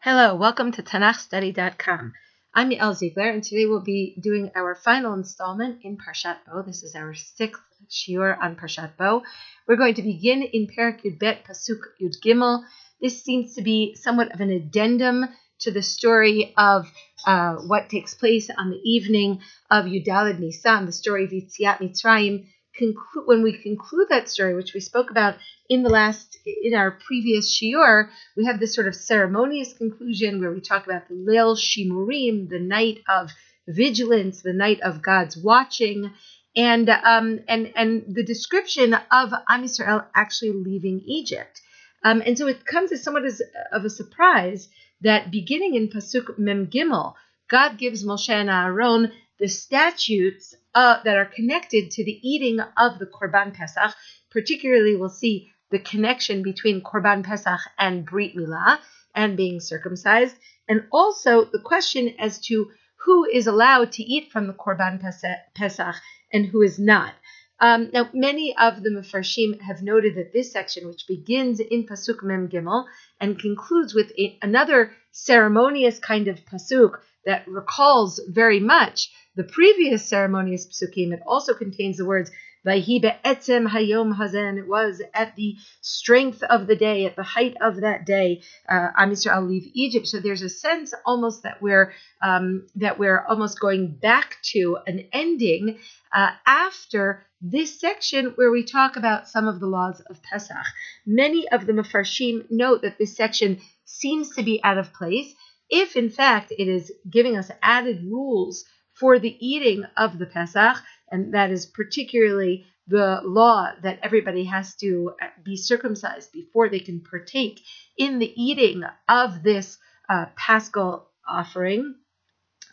Hello, welcome to TanachStudy.com. I'm Yael Ziegler, and today we'll be doing our final installment in Parshat Bo. This is our sixth shiur on Parshat Bo. We're going to begin in Perak Yud Bet Pasuk Yud Gimel. This seems to be somewhat of an addendum to the story of uh, what takes place on the evening of Yudalid Nisan, the story of Yitziat Mitzrayim, conclude when we conclude that story, which we spoke about in the last in our previous shiur, we have this sort of ceremonious conclusion where we talk about the Leil Shimurim, the night of vigilance, the night of God's watching, and um, and and the description of Am Yisrael actually leaving Egypt. Um, and so it comes as somewhat as, of a surprise that beginning in Pasuk Mem Gimel, God gives Moshe and Aaron the statutes uh, that are connected to the eating of the Korban Pesach. Particularly, we'll see the connection between Korban Pesach and Brit Milah and being circumcised, and also the question as to who is allowed to eat from the Korban Pesach and who is not. Um, now, many of the Mefarshim have noted that this section, which begins in Pasuk Mem Gimel and concludes with a, another ceremonious kind of Pasuk that recalls very much the previous ceremonious Pasukim, it also contains the words It was at the strength of the day, at the height of that day, uh, Am Yisrael leave Egypt. So there's a sense almost that we're um, that we're almost going back to an ending uh, after this section where we talk about some of the laws of Pesach. Many of the Mefarshim note that this section seems to be out of place if in fact it is giving us added rules for the eating of the Pesach, and that is particularly the law that everybody has to be circumcised before they can partake in the eating of this uh, paschal offering.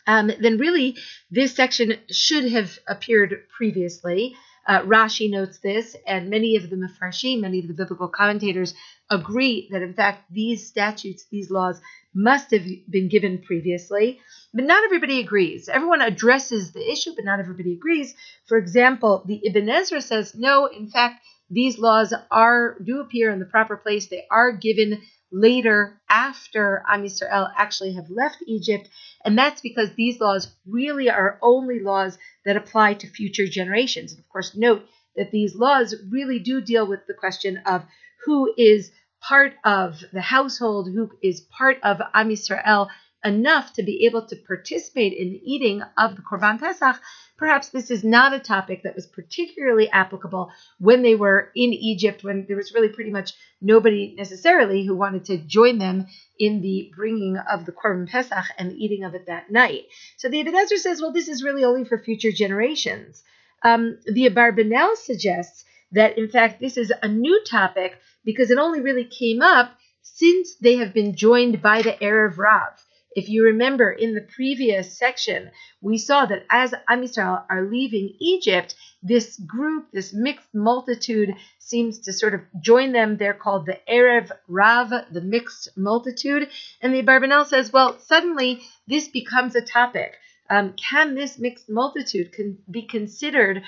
Um, then really this section should have appeared previously. Uh, Rashi notes this, and many of the Mefarshim, many of the biblical commentators agree that in fact these statutes, these laws, must have been given previously. But not everybody agrees. Everyone addresses the issue, but not everybody agrees. For example, the Ibn Ezra says, no, in fact, these laws are do appear in the proper place. They are given later after Am Yisrael actually have left Egypt, and that's because these laws really are only laws that apply to future generations. And of course, note that these laws really do deal with the question of who is part of the household, who is part of Am Yisrael enough to be able to participate in the eating of the Korban Pesach, perhaps this is not a topic that was particularly applicable when they were in Egypt, when there was really pretty much nobody necessarily who wanted to join them in the bringing of the Korban Pesach and the eating of it that night. So the Ibn Ezra says, well, this is really only for future generations. Um, the Abarbanel suggests that, in fact, this is a new topic because it only really came up since they have been joined by the Erev Rav. If you remember in the previous section, we saw that as Am Yisrael are leaving Egypt, this group, this mixed multitude, seems to sort of join them. They're called the Erev Rav, the mixed multitude. And the Abarbanel says, well, suddenly this becomes a topic. Um, can this mixed multitude can be considered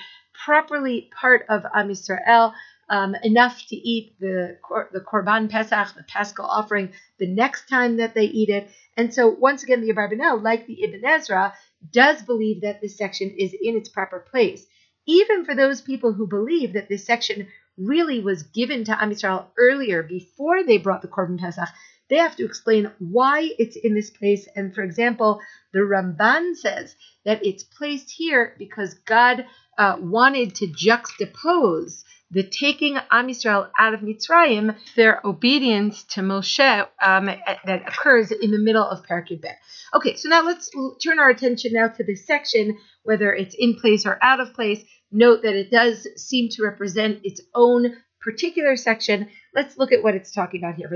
properly part of Am Yisrael? Um, enough to eat the the korban pesach, the paschal offering, the next time that they eat it. And so once again, the Abarbanel, like the Ibn Ezra, does believe that this section is in its proper place. Even for those people who believe that this section really was given to Am Yisrael earlier, before they brought the korban pesach, they have to explain why it's in this place. And for example, the Ramban says that it's placed here because God uh, wanted to juxtapose the taking Am Yisrael out of Mitzrayim, their obedience to Moshe um, that occurs in the middle of Parakid Bet. Okay, so now let's turn our attention now to this section, whether it's in place or out of place. Note that it does seem to represent its own particular section. Let's look at what it's talking about here.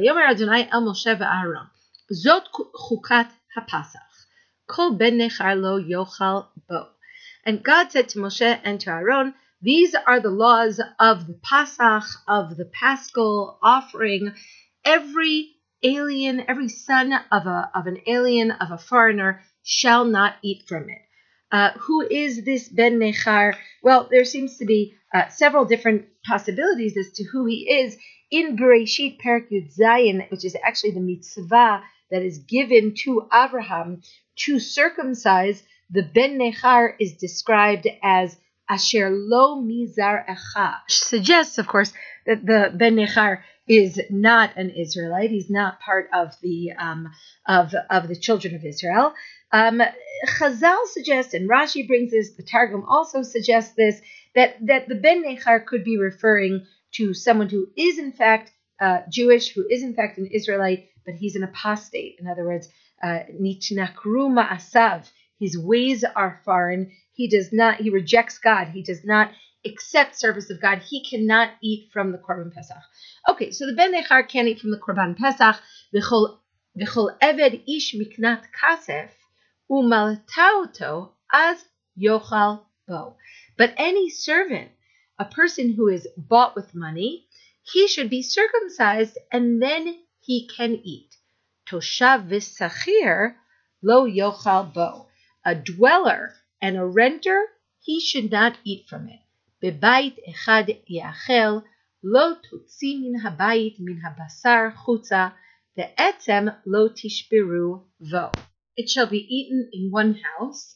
Zot chukat hapasach. Kol ben lo yochal bo. And God said to Moshe and to Aaron, these are the laws of the Pasach, of the Paschal offering. Every alien, every son of a of an alien, of a foreigner, shall not eat from it. Uh, who is this Ben Nechar? Well, there seems to be uh, several different possibilities as to who he is. In Bereshit Perak Yud Zayin, which is actually the mitzvah that is given to Abraham to circumcise, the Ben Nechar is described as Asher Lo Mizar Echa. Suggests, of course, that the Ben Nechar is not an Israelite. He's not part of the um, of of the children of Israel. Um, Chazal suggests, and Rashi brings this. The Targum also suggests this that that the Ben Nechar could be referring to someone who is in fact uh, Jewish, who is in fact an Israelite, but he's an apostate. In other words, uh, Nitnakru Ma'asav. His ways are foreign. He does not. He rejects God. He does not accept service of God. He cannot eat from the Korban Pesach. Okay, so the Ben Nechar can't eat from the Korban Pesach. V'chol eved ish miknat kasef umaltauto as yochal bo. But any servant, a person who is bought with money, he should be circumcised and then he can eat. Toshav v'sachir lo yochal bo. A dweller and a renter, he should not eat from it. Echad yachel lo tutzi min habayit min habasar chutza ve'etzem lo tishbiru vo. It shall be eaten in one house,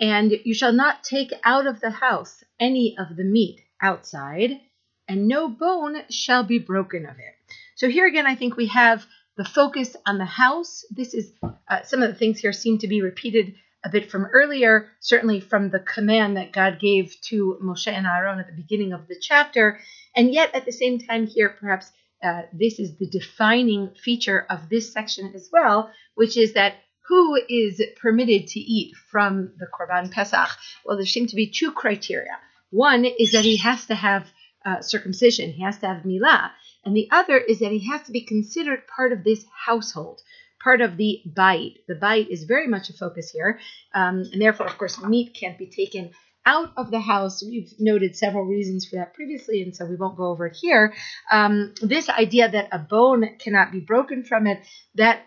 and you shall not take out of the house any of the meat outside, and no bone shall be broken of it. So here again, I think we have the focus on the house. This is uh, some of the things here seem to be repeated a bit from earlier, certainly from the command that God gave to Moshe and Aaron at the beginning of the chapter. And yet, at the same time, here, perhaps uh, this is the defining feature of this section as well, which is that who is permitted to eat from the Korban Pesach? Well, there seem to be two criteria. One is that he has to have uh, circumcision, he has to have milah, and the other is that he has to be considered part of this household part of the bite. The bite is very much a focus here, um, and therefore, of course, meat can't be taken out of the house. We've noted several reasons for that previously, and so we won't go over it here. Um, this idea that a bone cannot be broken from it, that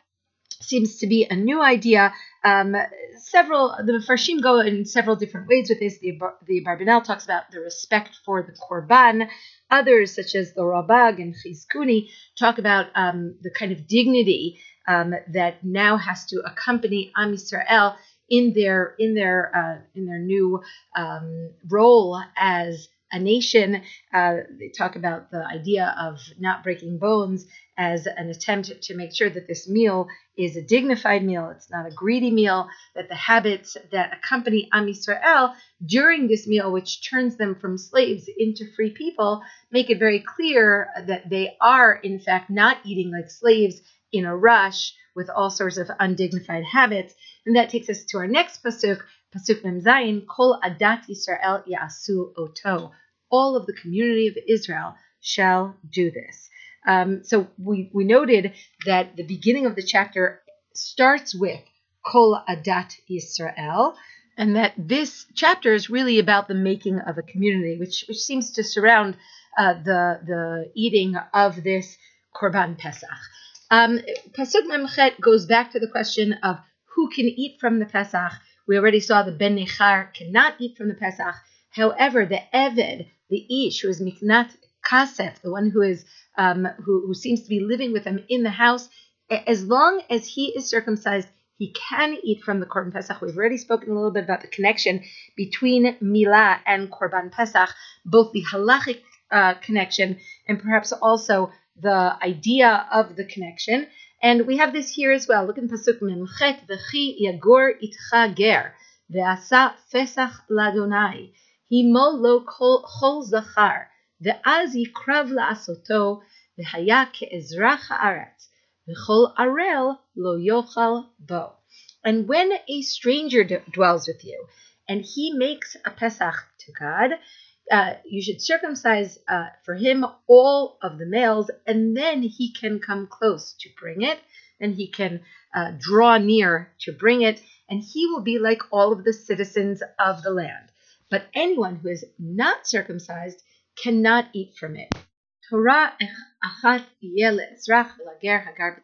seems to be a new idea. Um, several the Farshim go in several different ways with this. The the Abarbanel talks about the respect for the korban. Others, such as the Ralbag and Chizkuni, talk about um, the kind of dignity um, that now has to accompany Am Yisrael in their in their uh, in their new um, role as a nation. Uh, they talk about the idea of not breaking bones as an attempt to make sure that this meal is a dignified meal. It's not a greedy meal. That the habits that accompany Am Yisrael during this meal, which turns them from slaves into free people, make it very clear that they are in fact not eating like slaves in a rush with all sorts of undignified habits. And that takes us to our next pasuk, pasuk mem zayin, kol adat Yisrael yasu oto. All of the community of Israel shall do this. Um, so we, we noted that the beginning of the chapter starts with kol adat Yisrael, and that this chapter is really about the making of a community, which, which seems to surround uh, the, the eating of this Korban Pesach. Um, Pasuk Memchet goes back to the question of who can eat from the Pesach. We already saw the Ben Nechar cannot eat from the Pesach. However, the Eved, the Ish, who is Miknat Kasef, the one who is um, who, who seems to be living with him in the house, as long as he is circumcised, he can eat from the Korban Pesach. We've already spoken a little bit about the connection between Milah and Korban Pesach, both the halachic uh, connection and perhaps also the idea of the connection. And we have this here as well. Look in Pasuk Memchet, V'chi yagor itcha ger, ve'asa fesach ladonai, himo lo chol zachar, ve'az yikrav la'asoto, ve'haya ke'ezrach ha'aretz, v'chol arel lo yochal bo. And when a stranger d- dwells with you, and he makes a Pesach to God, uh, you should circumcise uh, for him all of the males, and then he can come close to bring it, and he can uh, draw near to bring it, and he will be like all of the citizens of the land. But anyone who is not circumcised cannot eat from it. Torah achat lager hagar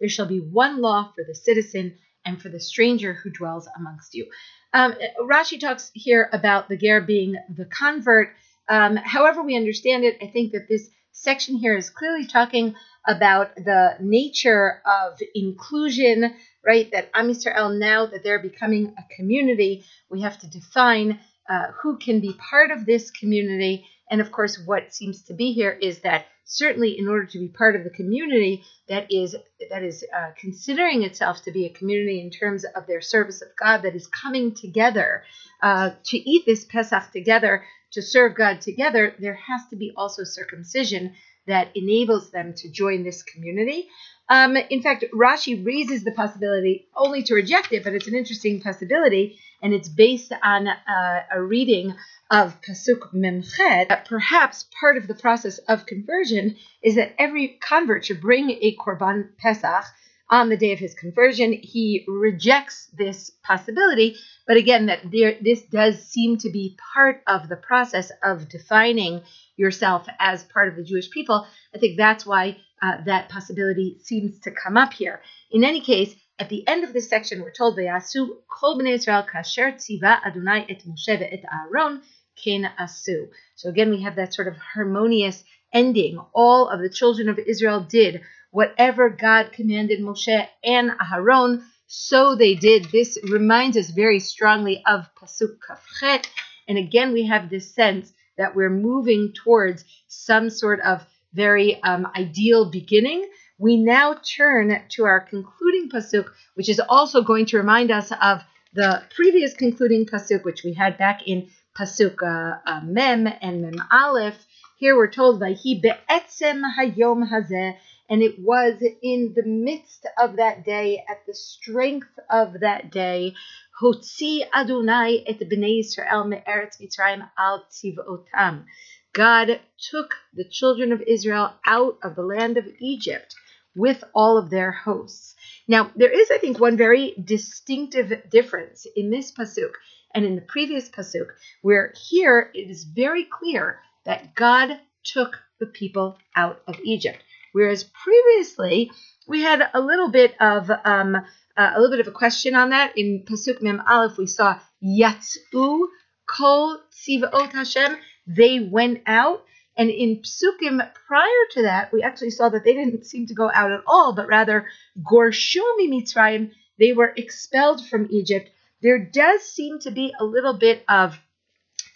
There shall be one law for the citizen and for the stranger who dwells amongst you. Um, Rashi talks here about the ger being the convert. Um, however, we understand it, I think that this section here is clearly talking about the nature of inclusion, right? That Am Yisrael, now that they're becoming a community, we have to define uh, who can be part of this community. And of course, what seems to be here is that certainly in order to be part of the community that is that is uh, considering itself to be a community in terms of their service of God that is coming together uh, to eat this Pesach together to serve God together, there has to be also circumcision that enables them to join this community. Um, in fact, Rashi raises the possibility only to reject it, but it's an interesting possibility, and it's based on uh, a reading of Pasuk Memchet. That perhaps part of the process of conversion is that every convert should bring a Korban Pesach on the day of his conversion. He rejects this possibility, but again, that there, this does seem to be part of the process of defining yourself as part of the Jewish people. I think that's why uh, that possibility seems to come up here. In any case, at the end of this section, we're told, "Vayasu kol bnei Israel kasher tziva Adonai et Moshe et Aaron ken asu." So again, we have that sort of harmonious ending. All of the children of Israel did whatever God commanded Moshe and Aharon, so they did. This reminds us very strongly of Pasuk Kafchet. And again, we have this sense that we're moving towards some sort of very um, ideal beginning. We now turn to our concluding Pasuk, which is also going to remind us of the previous concluding Pasuk, which we had back in Pasuk uh, uh, Mem and Mem Aleph. Here we're told, Vayhi be'etzem hayom hazeh, and it was in the midst of that day, at the strength of that day, Hotzi Adonai et bnei Yisrael me'eretz Mitzrayim al tziv'otam. God took the children of Israel out of the land of Egypt with all of their hosts. Now, there is, I think, one very distinctive difference in this pasuk and in the previous pasuk, where here it is very clear that God took the people out of Egypt. Whereas previously we had a little bit of um, uh, a little bit of a question on that in Pasuk Mem Aleph. We saw Yatsu Kol Tzivaot Hashem. They went out, and in Psukim prior to that, we actually saw that they didn't seem to go out at all, but rather Gorshumi Mitzrayim. They were expelled from Egypt. There does seem to be a little bit of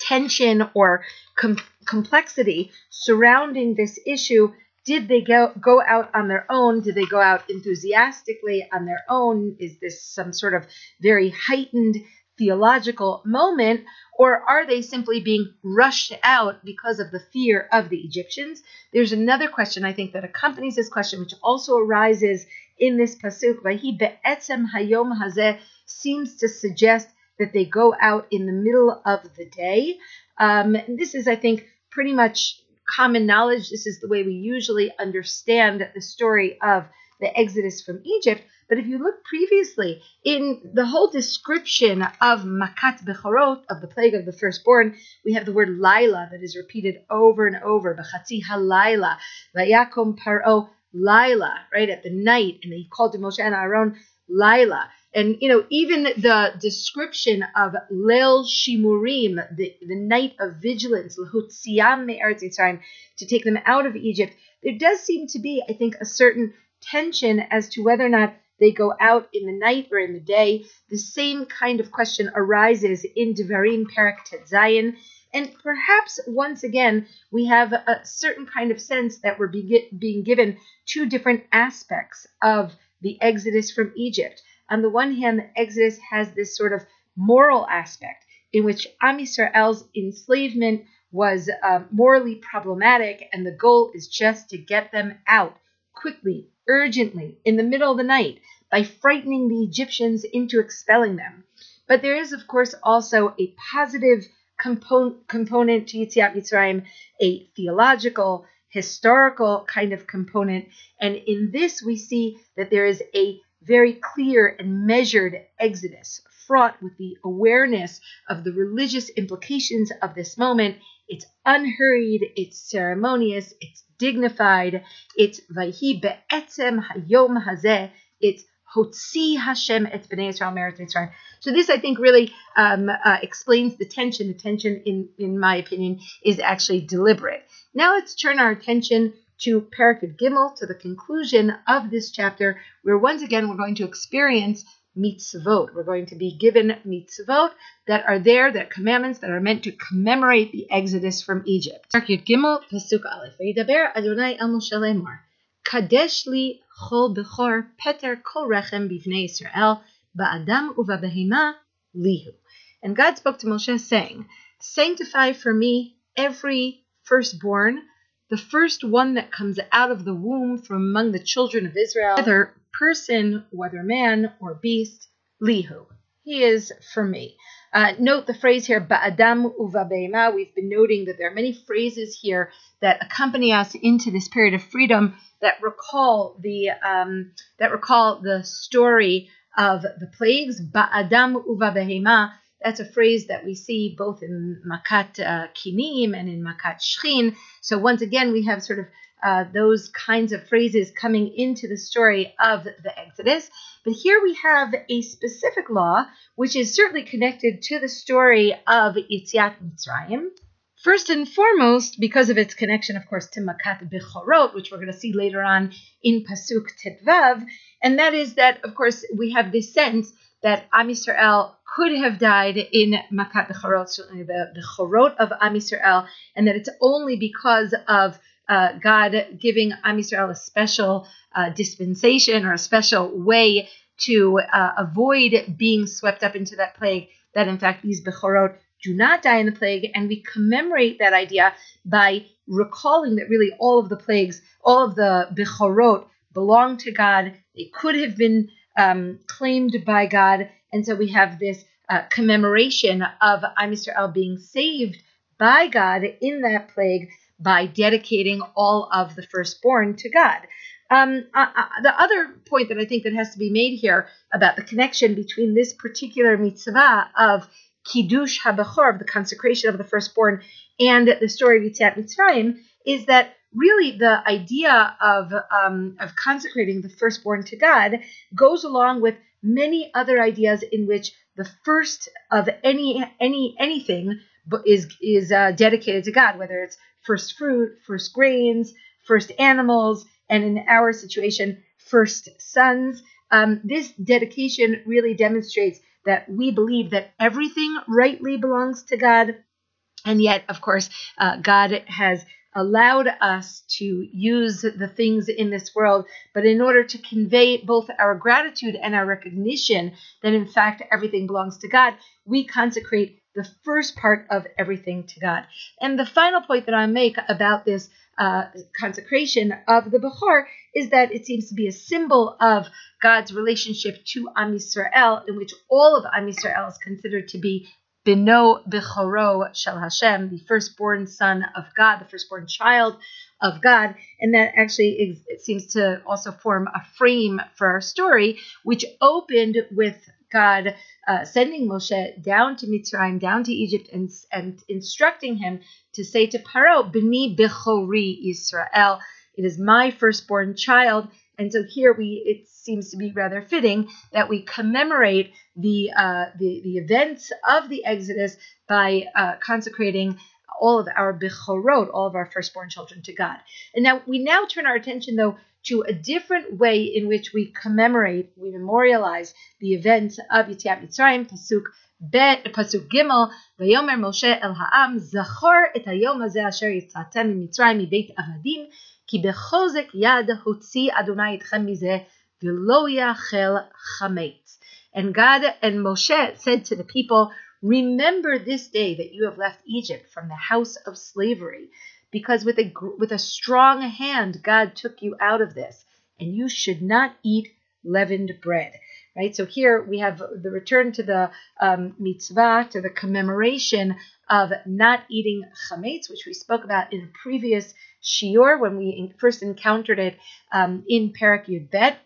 tension or com- complexity surrounding this issue did they go go out on their own? Did they go out enthusiastically on their own? Is this some sort of very heightened theological moment, or are they simply being rushed out because of the fear of the Egyptians? There's another question I think that accompanies this question, which also arises in this pasuk. Vahi be'etzem hayom hazeh seems to suggest that they go out in the middle of the day. Um, this is, I think, pretty much common knowledge. This is the way we usually understand the story of the Exodus from Egypt. But if you look previously in the whole description of Makat Bechorot, of the plague of the firstborn, we have the word Laila that is repeated over and over. Bechatzi halayla, vayakom paro Laila, right, at the night. And he called to Moshe and Aaron Laila. And you know, even the description of Leil Shimurim, the, the night of vigilance, to take them out of Egypt, there does seem to be, I think, a certain tension as to whether or not they go out in the night or in the day. The same kind of question arises in Devarim Perak Zion. And perhaps once again, we have a certain kind of sense that we're being given two different aspects of the exodus from Egypt on the one hand, the Exodus has this sort of moral aspect in which Am Yisrael's enslavement was uh, morally problematic, and the goal is just to get them out quickly, urgently, in the middle of the night by frightening the Egyptians into expelling them. But there is, of course, also a positive component, to Yetziat Mitzrayim, a theological, historical kind of component. And in this, we see that there is a very clear and measured exodus, fraught with the awareness of the religious implications of this moment. It's unhurried, it's ceremonious, it's dignified, it's vayhi be'etzem hayom hazeh, it's Hotzi Hashem et bnei Israel meretz Mitzrayim. So this, I think, really um, uh, explains the tension. The tension, in in my opinion, is actually deliberate. Now let's turn our attention to Parakut Gimel, to the conclusion of this chapter, where once again we're going to experience mitzvot. We're going to be given mitzvot that are there, that commandments that are meant to commemorate the exodus from Egypt. Gimel, Pasuk Aleph. Adonai el Moshe lemar. Kadesh li chol peter kol rechem Yisrael ba'adam lihu. And God spoke to Moshe saying, Sanctify for me every firstborn, the first one that comes out of the womb from among the children of Israel, whether person, whether man or beast, lihu. He is for me. Uh, note the phrase here, ba'adam uva We've been noting that there are many phrases here that accompany us into this period of freedom that recall the um, that recall the story of the plagues. Ba'adam uva That's a phrase that we see both in Makat uh, Kinim and in Makat Shchin. So once again, we have sort of uh, those kinds of phrases coming into the story of the Exodus. But here we have a specific law, which is certainly connected to the story of Yitziat Mitzrayim. First and foremost, because of its connection, of course, to Makat Bechorot, which we're going to see later on in Pasuk Tetvav, and that is that, of course, we have this sense that Am Yisrael could have died in Makat Bechorot, certainly the, the Chorot of Am Yisrael, and that it's only because of uh, God giving Am Yisrael a special uh, dispensation or a special way to uh, avoid being swept up into that plague, that in fact these Bechorot do not die in the plague, and we commemorate that idea by recalling that really all of the plagues, all of the Bechorot belong to God. They could have been um, claimed by God, and so we have this uh, commemoration of Am Yisrael being saved by God in that plague by dedicating all of the firstborn to God. Um, uh, uh, the other point that I think that has to be made here about the connection between this particular mitzvah of kiddush habachor, of the consecration of the firstborn, and the story of Yitziat Mitzrayim, is that really the idea of um, of consecrating the firstborn to God goes along with many other ideas in which the first of any any anything is is uh, dedicated to God, whether it's first fruit, first grains, first animals, and in our situation, first sons. Um, this dedication really demonstrates that we believe that everything rightly belongs to God. And yet, of course, uh, God has allowed us to use the things in this world, but in order to convey both our gratitude and our recognition that in fact everything belongs to God, we consecrate the first part of everything to God. And the final point that I make about this uh, consecration of the Bechor is that it seems to be a symbol of God's relationship to Am Yisrael, in which all of Am Yisrael is considered to be Bino Bechoro Shel Hashem, the firstborn son of God, the firstborn child of God. And that actually is, it seems to also form a frame for our story, which opened with God uh, sending Moshe down to Mitzrayim, down to Egypt, and, and instructing him to say to Paro, B'ni Bechori Israel, it is my firstborn child. And so here we, it seems to be rather fitting that we commemorate the uh, the, the events of the Exodus by uh, consecrating all of our bechorot, all of our firstborn children to God. And now we now turn our attention though to a different way in which we commemorate, we memorialize the events of Yitziat Mitzrayim, pasuk Bet, pasuk Gimel, Vayomer Moshe El Ha'am, Zachor et hayom hazeh asher yitzatem mitzrayim mibeit avadim, ki bechozek yad hotzi Adonai etchem mizeh, v'lo yachel chametz. And God and Moshe said to the people, Remember this day that you have left Egypt from the house of slavery because with a with a strong hand God took you out of this, and you should not eat leavened bread. Right. So here we have the return to the um, mitzvah, to the commemoration of not eating chametz, which we spoke about in a previous shiur when we first encountered it um, in Parak Yud Bet.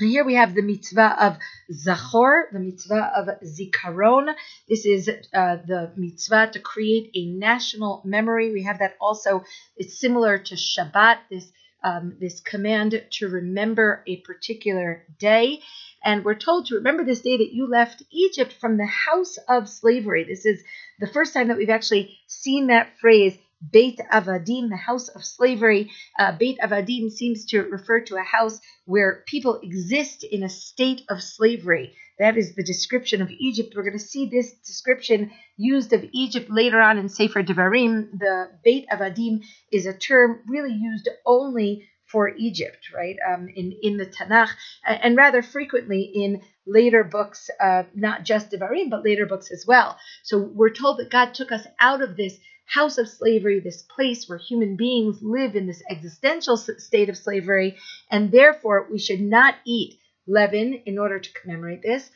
And here we have the mitzvah of Zachor, the mitzvah of Zikaron. This is uh, the mitzvah to create a national memory. We have that also. It's similar to Shabbat, this um, this command to remember a particular day. And we're told to remember this day that you left Egypt from the house of slavery. This is the first time that we've actually seen that phrase Beit Avadim, the house of slavery. Uh, Beit Avadim seems to refer to a house where people exist in a state of slavery. That is the description of Egypt. We're going to see this description used of Egypt later on in Sefer Devarim. The Beit Avadim is a term really used only for Egypt, right? Um, in in the Tanakh, and rather frequently in later books, uh, not just Devarim, but later books as well. So we're told that God took us out of this house of slavery, this place where human beings live in this existential state of slavery, and therefore we should not eat leaven in order to commemorate this.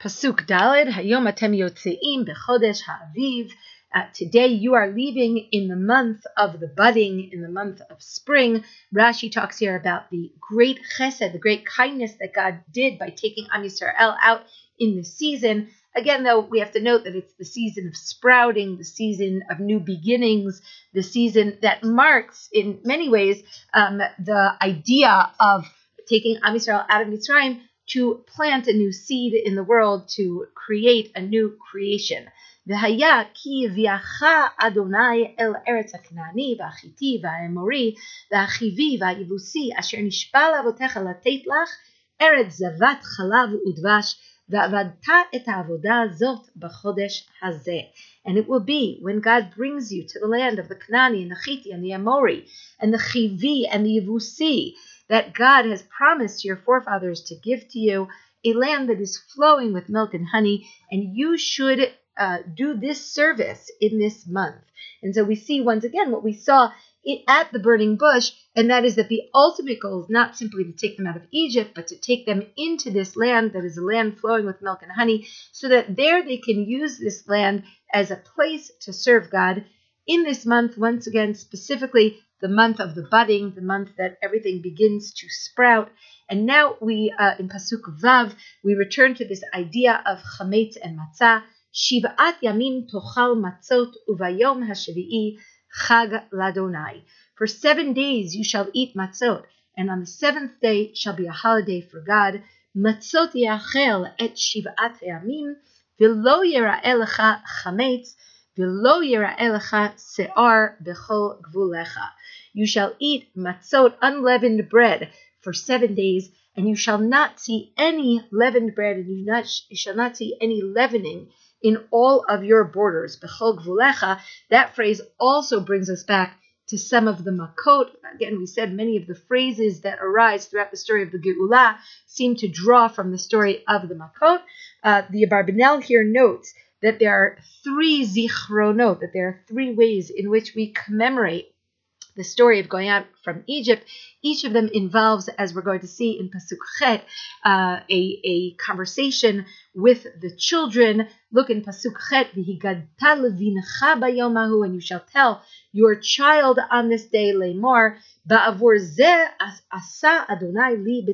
Pasuk Dalid, Hayom Atem Yotzeim Bechodesh Ha'aviv. Uh, today you are leaving in the month of the budding, in the month of spring. Rashi talks here about the great chesed, the great kindness that God did by taking Am Yisrael out in the season. Again, though, we have to note that it's the season of sprouting, the season of new beginnings, the season that marks, in many ways, um, the idea of taking Am Yisrael out of Mitzrayim to plant a new seed in the world, to create a new creation. והיה כי הביאך אדוני אל ארץ הכנעני והחיטי והאמורי והחיבי והיבוסי אשר נשבע לאבותיך לתת לך ארץ זבת חלב ודבש ועבדת את העבודה הזאת בחודש הזה. And it will be when God brings you to the land of the Canaani and the Chiti and the Amori and the Chivi and the Yevusi that God has promised your forefathers to give to you, a land that is flowing with milk and honey, and you should uh, do this service in this month. And so we see once again what we saw at the burning bush, and that is that the ultimate goal is not simply to take them out of Egypt, but to take them into this land that is a land flowing with milk and honey, so that there they can use this land as a place to serve God. In this month, once again, specifically the month of the budding, the month that everything begins to sprout. And now we, uh, in Pasuk Vav, we return to this idea of chametz and matzah. Shiv'at yamim tochal matzot uvayom hashvi'i Chag Ladonai. For seven days you shall eat matzot, and on the seventh day shall be a holiday for God. Matzot yachel et shiv'at yamim, v'lo yira'e lecha chametz, v'lo yira'e lecha se'ar b'chol gvulecha. You shall eat matzot, unleavened bread, for seven days, and you shall not see any leavened bread, and you, not, you shall not see any leavening in all of your borders. Bechol gvulecha. That phrase also brings us back to some of the makot. Again, we said many of the phrases that arise throughout the story of the Geulah seem to draw from the story of the makot. Uh, the Abarbanel here notes that there are three zichronot, that there are three ways in which we commemorate the story of going out from Egypt, each of them involves, as we're going to see in Pasuk Chet, uh, a, a conversation with the children. Look in Pasuk Chet, and you shall tell your child on this day, Lemor, ba'avur ze asa Adonai li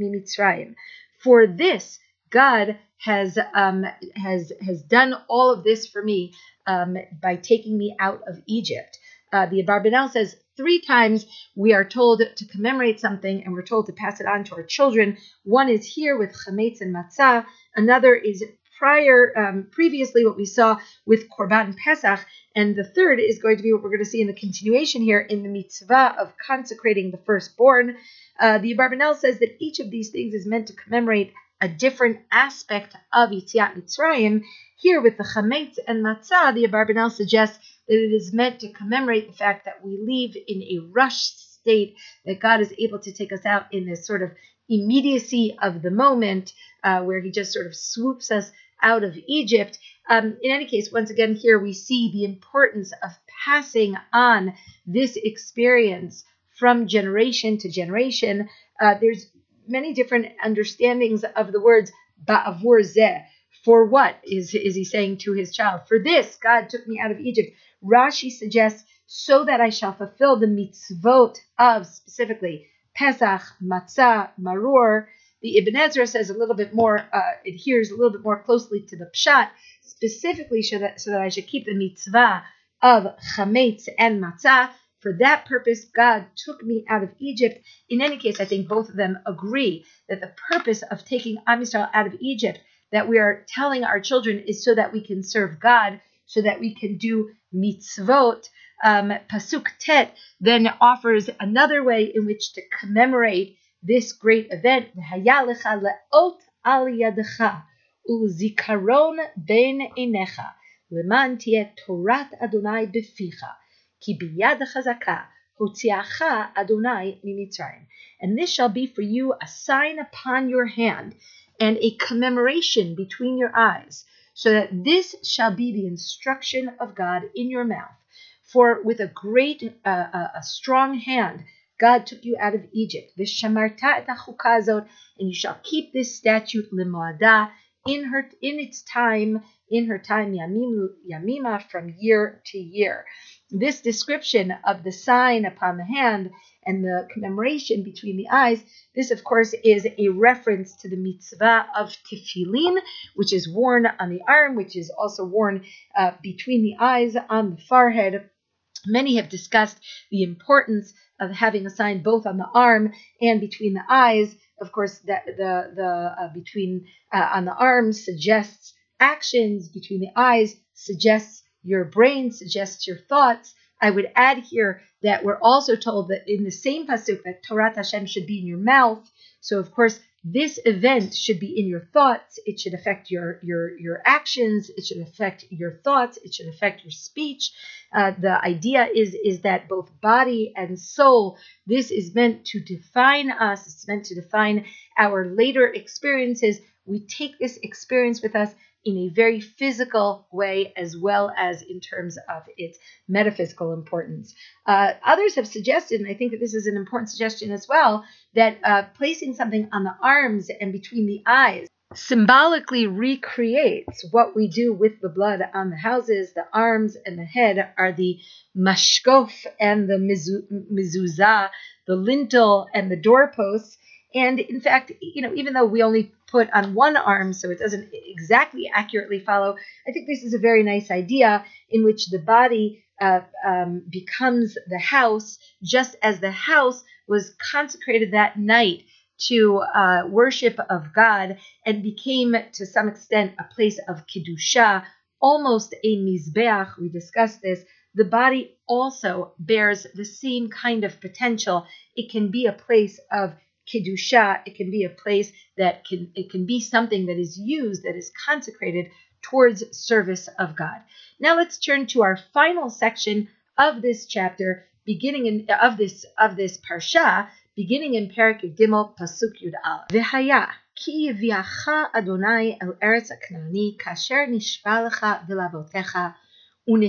mimitzrayim. For this, God has um, has has done all of this for me um, by taking me out of Egypt uh, the Abarbanel says three times we are told to commemorate something and we're told to pass it on to our children. One is here with chametz and matzah. Another is prior, um, previously what we saw with Korban and Pesach. And the third is going to be what we're going to see in the continuation here in the mitzvah of consecrating the firstborn. Uh, the Abarbanel says that each of these things is meant to commemorate a different aspect of Yitziat Mitzrayim. Here with the chametz and matzah, the Abarbanel suggests that it is meant to commemorate the fact that we leave in a rushed state, that God is able to take us out in this sort of immediacy of the moment, uh, where He just sort of swoops us out of Egypt. Um, in any case, once again, here we see the importance of passing on this experience from generation to generation. Uh, there's many different understandings of the words ba'avur zeh. For what is, is he saying to his child? For this, God took me out of Egypt. Rashi suggests, so that I shall fulfill the mitzvot of specifically Pesach, Matzah, Maror. The Ibn Ezra says a little bit more, uh, adheres a little bit more closely to the Pshat, specifically so that, so that I should keep the mitzvah of Chametz and Matzah. For that purpose, God took me out of Egypt. In any case, I think both of them agree that the purpose of taking Am out of Egypt, that we are telling our children, is so that we can serve God, so that we can do mitzvot. Um, Pasuk Tet then offers another way in which to commemorate this great event. al yadecha ulzikaron ben enecha למען תהיה תורת אדוני בפיך, כי ביד חזקה הוציאך אדוני ממצרים. And this shall be for you a sign upon your hand, and a commemoration between your eyes, so that this shall be the instruction of God in your mouth. For with a great, uh, uh, a strong hand, God took you out of Egypt. Vishamarta et and you shall keep this statute limoada in her in its time in her time yamim, yamima from year to year. This description of the sign upon the hand and the commemoration between the eyes, this of course is a reference to the mitzvah of tefillin, which is worn on the arm, which is also worn uh, between the eyes on the forehead. Many have discussed the importance of having a sign both on the arm and between the eyes. Of course, that the the uh, between uh, on the arm suggests actions, between the eyes suggests your brain, suggests your thoughts. I would add here that we're also told that in the same pasuk that Torah Hashem should be in your mouth. So of course, this event should be in your thoughts. It should affect your your your actions. It should affect your thoughts. It should affect your speech. Uh, the idea is is that both body and soul. This is meant to define us. It's meant to define our later experiences. We take this experience with us in a very physical way as well as in terms of its metaphysical importance. Uh, others have suggested, and I think that this is an important suggestion as well, that uh, placing something on the arms and between the eyes symbolically recreates what we do with the blood on the houses. The arms and the head are the mashkof and the mezuzah, the lintel and the doorposts. And in fact, you know, even though we only put on one arm so it doesn't exactly accurately follow, I think this is a very nice idea in which the body uh, um, becomes the house, just as the house was consecrated that night to uh, worship of God and became to some extent a place of kedusha, almost a mizbeach. We discussed this. The body also bears the same kind of potential. It can be a place of kedusha. It can be a place that can it can be something that is used that is consecrated towards service of God. Now let's turn to our final section of this chapter, beginning in of this of this parsha, beginning in Parak Gimel pasuk Yud Al. V'haya ki Adonai el Eretz Aknani kasher nishba v'lavotecha. And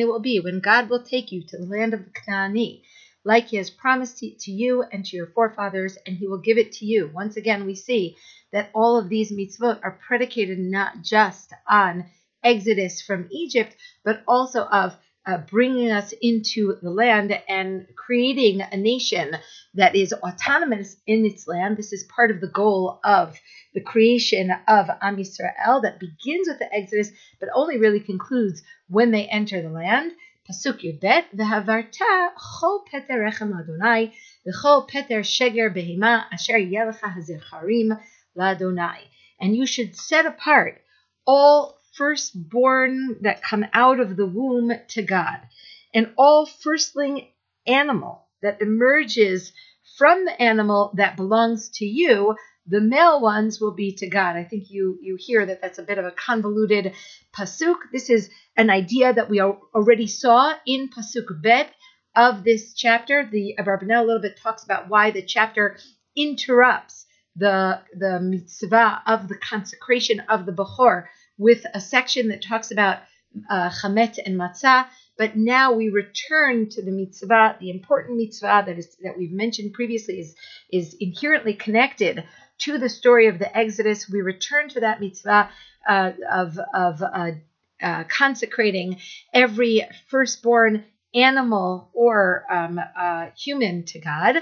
it will be when God will take you to the land of the Canaanite like he has promised to you and to your forefathers, and he will give it to you. Once again, we see that all of these mitzvot are predicated not just on exodus from Egypt, but also of uh, bringing us into the land and creating a nation that is autonomous in its land. This is part of the goal of the creation of Am Yisrael that begins with the Exodus, but only really concludes when they enter the land. פסוק י"ב, והעברת כל פטר רחם לאדוני, וכל פטר שגר בהמה, אשר יהיה לך הזכרים לאדוני. And you should set apart all firstborn that come out of the womb to God, and all firstling animal that emerges from the animal that belongs to you the male ones will be to God. I think you you hear that that's a bit of a convoluted pasuk. This is an idea that we already saw in pasuk bet of this chapter. The Abarbanel a little bit talks about why the chapter interrupts the the mitzvah of the consecration of the bechor with a section that talks about uh, chamet and matzah. But now we return to the mitzvah, the important mitzvah that is that we've mentioned previously is is inherently connected to the story of the Exodus. We return to that mitzvah uh, of, of uh, uh, consecrating every firstborn animal or um, uh, human to God.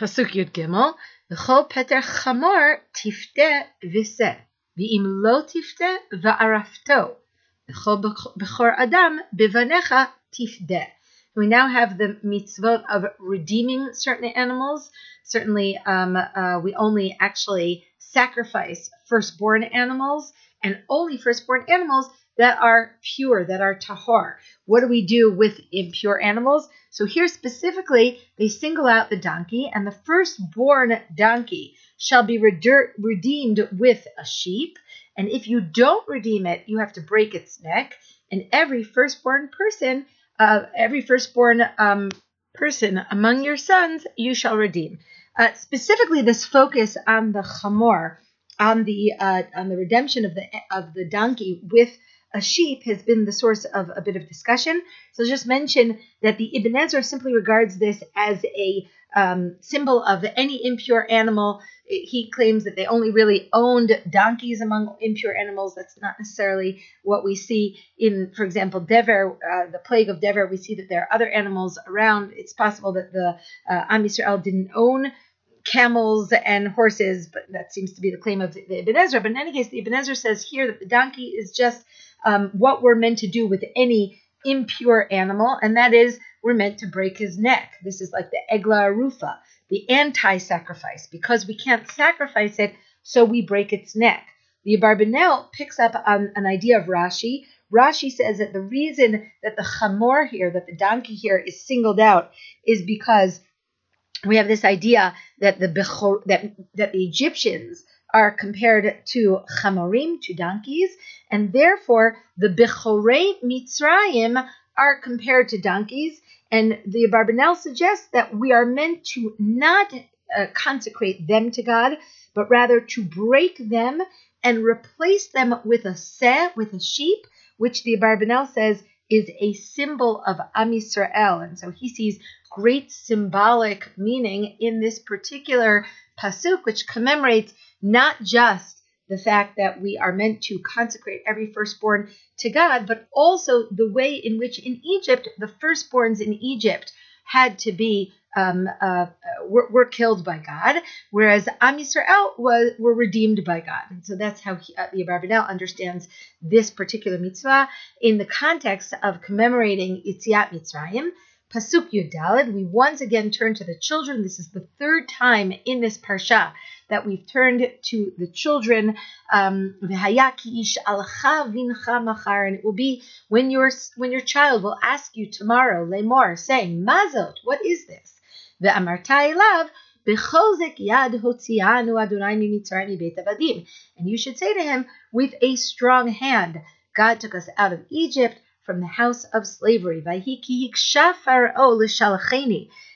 Pasuk Yud Gimel, V'chol peter chamor tifte v'seh, v'im lo tifte v'arafto, v'chol bechor adam bevanecha tifde. We now have the mitzvot of redeeming certain animals. Certainly, um, uh, we only actually sacrifice firstborn animals and only firstborn animals that are pure, that are tahor. What do we do with impure animals? So here specifically, they single out the donkey, and the firstborn donkey shall be redeemed with a sheep. And if you don't redeem it, you have to break its neck. And every firstborn person, every firstborn um, person among your sons, you shall redeem. Uh, specifically, this focus on the chamor, on the uh, on the redemption of the of the donkey with a sheep has been the source of a bit of discussion. So I'll just mention that the Ibn Ezra simply regards this as a um, symbol of any impure animal. He claims that they only really owned donkeys among impure animals. That's not necessarily what we see in, for example, Dever, uh, the plague of Dever. We see that there are other animals around. It's possible that the uh, Am Yisrael didn't own camels and horses, but that seems to be the claim of the Ibn Ezra. But in any case, the Ibn Ezra says here that the donkey is just um, what we're meant to do with any impure animal, and that is we're meant to break his neck. This is like the egla arufa, the anti-sacrifice, because we can't sacrifice it, so we break its neck. The Abarbanel picks up on an idea of Rashi. Rashi says that the reason that the chamor here, that the donkey here is singled out, is because we have this idea that the Bechor, that that the Egyptians are compared to chamorim, to donkeys, and therefore the Bechorei Mitzrayim are compared to donkeys. And the Abarbanel suggests that we are meant to not uh, consecrate them to God, but rather to break them and replace them with a seh, with a sheep, which the Abarbanel says is a symbol of Am Yisrael. And so he sees great symbolic meaning in this particular pasuk, which commemorates not just the fact that we are meant to consecrate every firstborn to God, but also the way in which in Egypt, the firstborns in Egypt had to be um, uh, were, were, killed by God, whereas Am Yisrael was, were redeemed by God. And so that's how uh, the Abarbanel understands this particular mitzvah in the context of commemorating Yetziat Mitzrayim. Pasuk Yud Dalet, we once again turn to the children. This is the third time in this parsha that we've turned to the children. Um, and it will be when your when your child will ask you tomorrow, lemor, saying, Mazot, what is this? The amartai love. And you should say to him, with a strong hand, God took us out of Egypt from the house of slavery.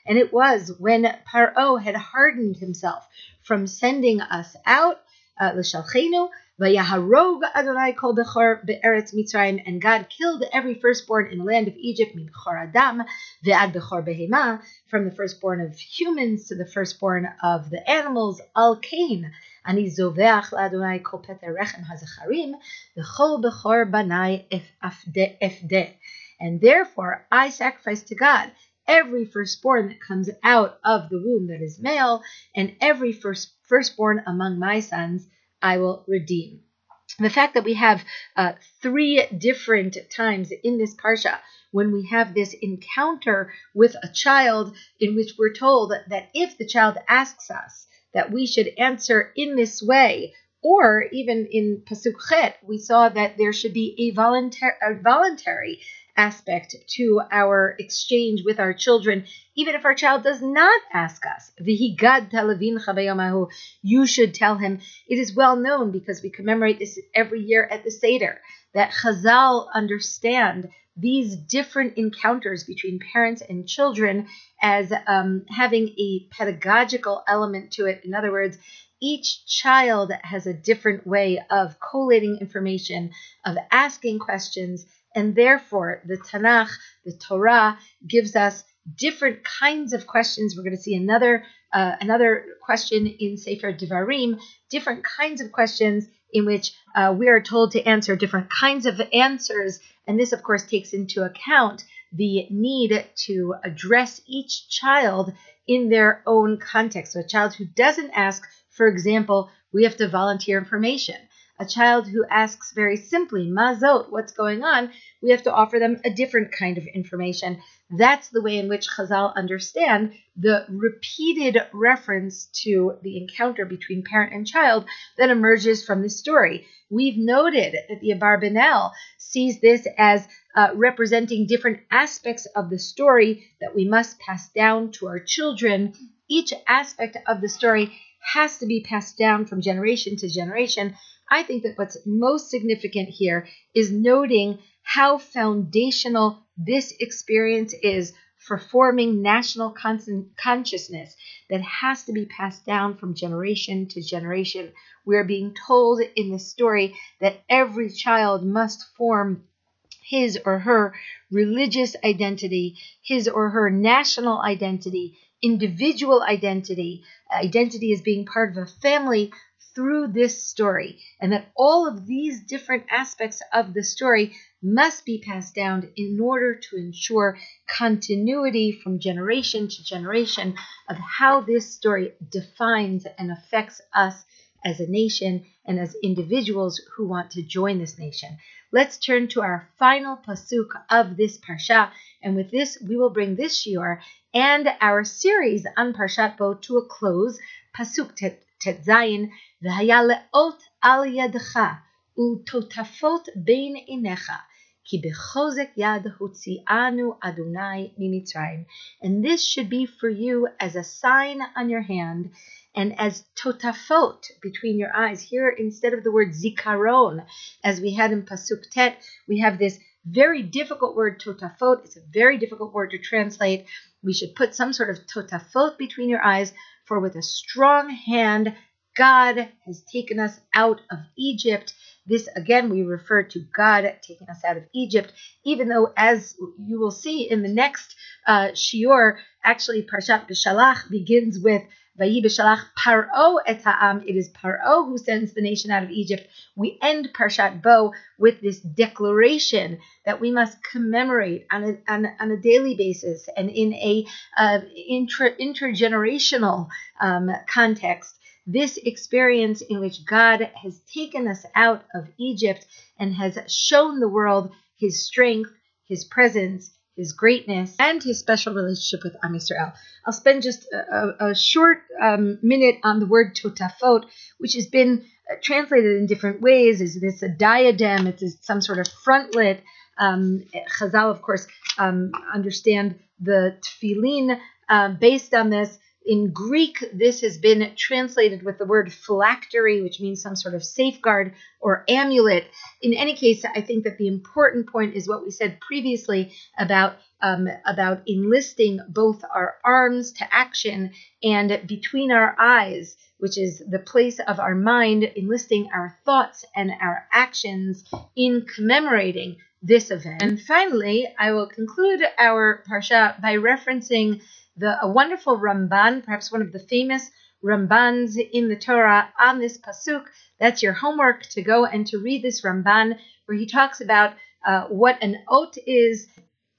And it was when Paro had hardened himself from sending us out, uh, l'shalchenu, Vayaharog Adonai kol bechor be'eretz Mitzrayim, and God killed every firstborn in the land of Egypt, min chor adam ve'ad bechor behema, from the firstborn of humans to the firstborn of the animals, al kain. Ani zoveach la'Adonai kol peter rechem hazacharim, v'chol bechor banai efde. And therefore I sacrifice to God every firstborn that comes out of the womb that is male, and every first, firstborn among my sons I will redeem. The fact that we have uh, three different times in this parsha when we have this encounter with a child in which we're told that if the child asks us that we should answer in this way, or even in Pasuk Chet, we saw that there should be a, voluntar- a voluntary aspect to our exchange with our children, even if our child does not ask us. You should tell him. It is well known because we commemorate this every year at the Seder that Chazal understand these different encounters between parents and children as um, having a pedagogical element to it. In other words, each child has a different way of collating information, of asking questions, and therefore, the Tanakh, the Torah, gives us different kinds of questions. We're going to see another uh, another question in Sefer Devarim, different kinds of questions in which uh, we are told to answer different kinds of answers. And this, of course, takes into account the need to address each child in their own context. So, a child who doesn't ask, for example, we have to volunteer information. A child who asks very simply, Mazot, what's going on? We have to offer them a different kind of information. That's the way in which Chazal understand the repeated reference to the encounter between parent and child that emerges from the story. We've noted that the Abarbanel sees this as uh, representing different aspects of the story that we must pass down to our children. Each aspect of the story has to be passed down from generation to generation. I think that what's most significant here is noting how foundational this experience is for forming national consciousness that has to be passed down from generation to generation. We're being told in the story that every child must form his or her religious identity, his or her national identity, individual identity, identity as being part of a family through this story, and that all of these different aspects of the story must be passed down in order to ensure continuity from generation to generation of how this story defines and affects us as a nation and as individuals who want to join this nation. Let's turn to our final pasuk of this parsha, and with this we will bring this shiur and our series on Parshat Bo to a close. Pasuk ט"ז, והיה לאות על ידך, ולטוטפות בין עיניך, כי בחוזק יד הוציאנו Adonai ממצרים. And this should be for you as a sign on your hand, and as totafot between your eyes. Here, instead of the word zikaron, as we had in Pasuk Tet, we have this very difficult word totafot. It's a very difficult word to translate. We should put some sort of totafot between your eyes for with a strong hand, God has taken us out of Egypt. This again, we refer to God taking us out of Egypt, even though, as you will see in the next uh, shiur, actually Parshat B'Shalach begins with It is Paro who sends the nation out of Egypt. We end Parshat Bo with this declaration that we must commemorate on a, on, on a daily basis and in a uh, inter, intergenerational um, context. This experience in which God has taken us out of Egypt and has shown the world his strength, his presence, his greatness, and his special relationship with Am Yisrael. I'll spend just a, a short um, minute on the word totafot, which has been uh, translated in different ways. Is this a diadem? It's some sort of frontlet. Um, Chazal, of course, um, understand the tefillin uh, based on this. In Greek, this has been translated with the word phylactery, which means some sort of safeguard or amulet. In any case, I think that the important point is what we said previously about um, about enlisting both our arms to action and between our eyes, which is the place of our mind, enlisting our thoughts and our actions in commemorating this event. And finally, I will conclude our parsha by referencing the a wonderful Ramban, perhaps one of the famous Rambans in the Torah on this pasuk. That's your homework to go and to read this Ramban, where he talks about uh, what an ot is,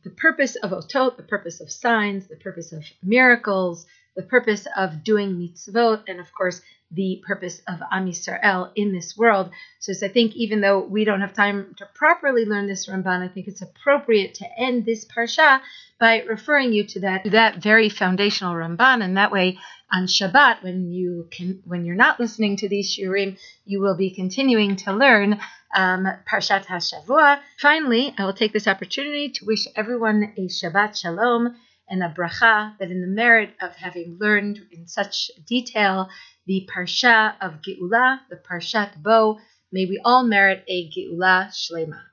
the purpose of otot, the purpose of signs, the purpose of miracles, the purpose of doing mitzvot, and of course the purpose of Am Yisrael in this world. So I think even though we don't have time to properly learn this Ramban, I think it's appropriate to end this parsha by referring you to that that very foundational Ramban, and that way on Shabbat, when you can when you're not listening to these shiurim, you will be continuing to learn um, Parshat HaShavua. Finally, I will take this opportunity to wish everyone a Shabbat Shalom and a bracha that in the merit of having learned in such detail the Parsha of Geula, the Parshat Bo, may we all merit a Geula Shlema.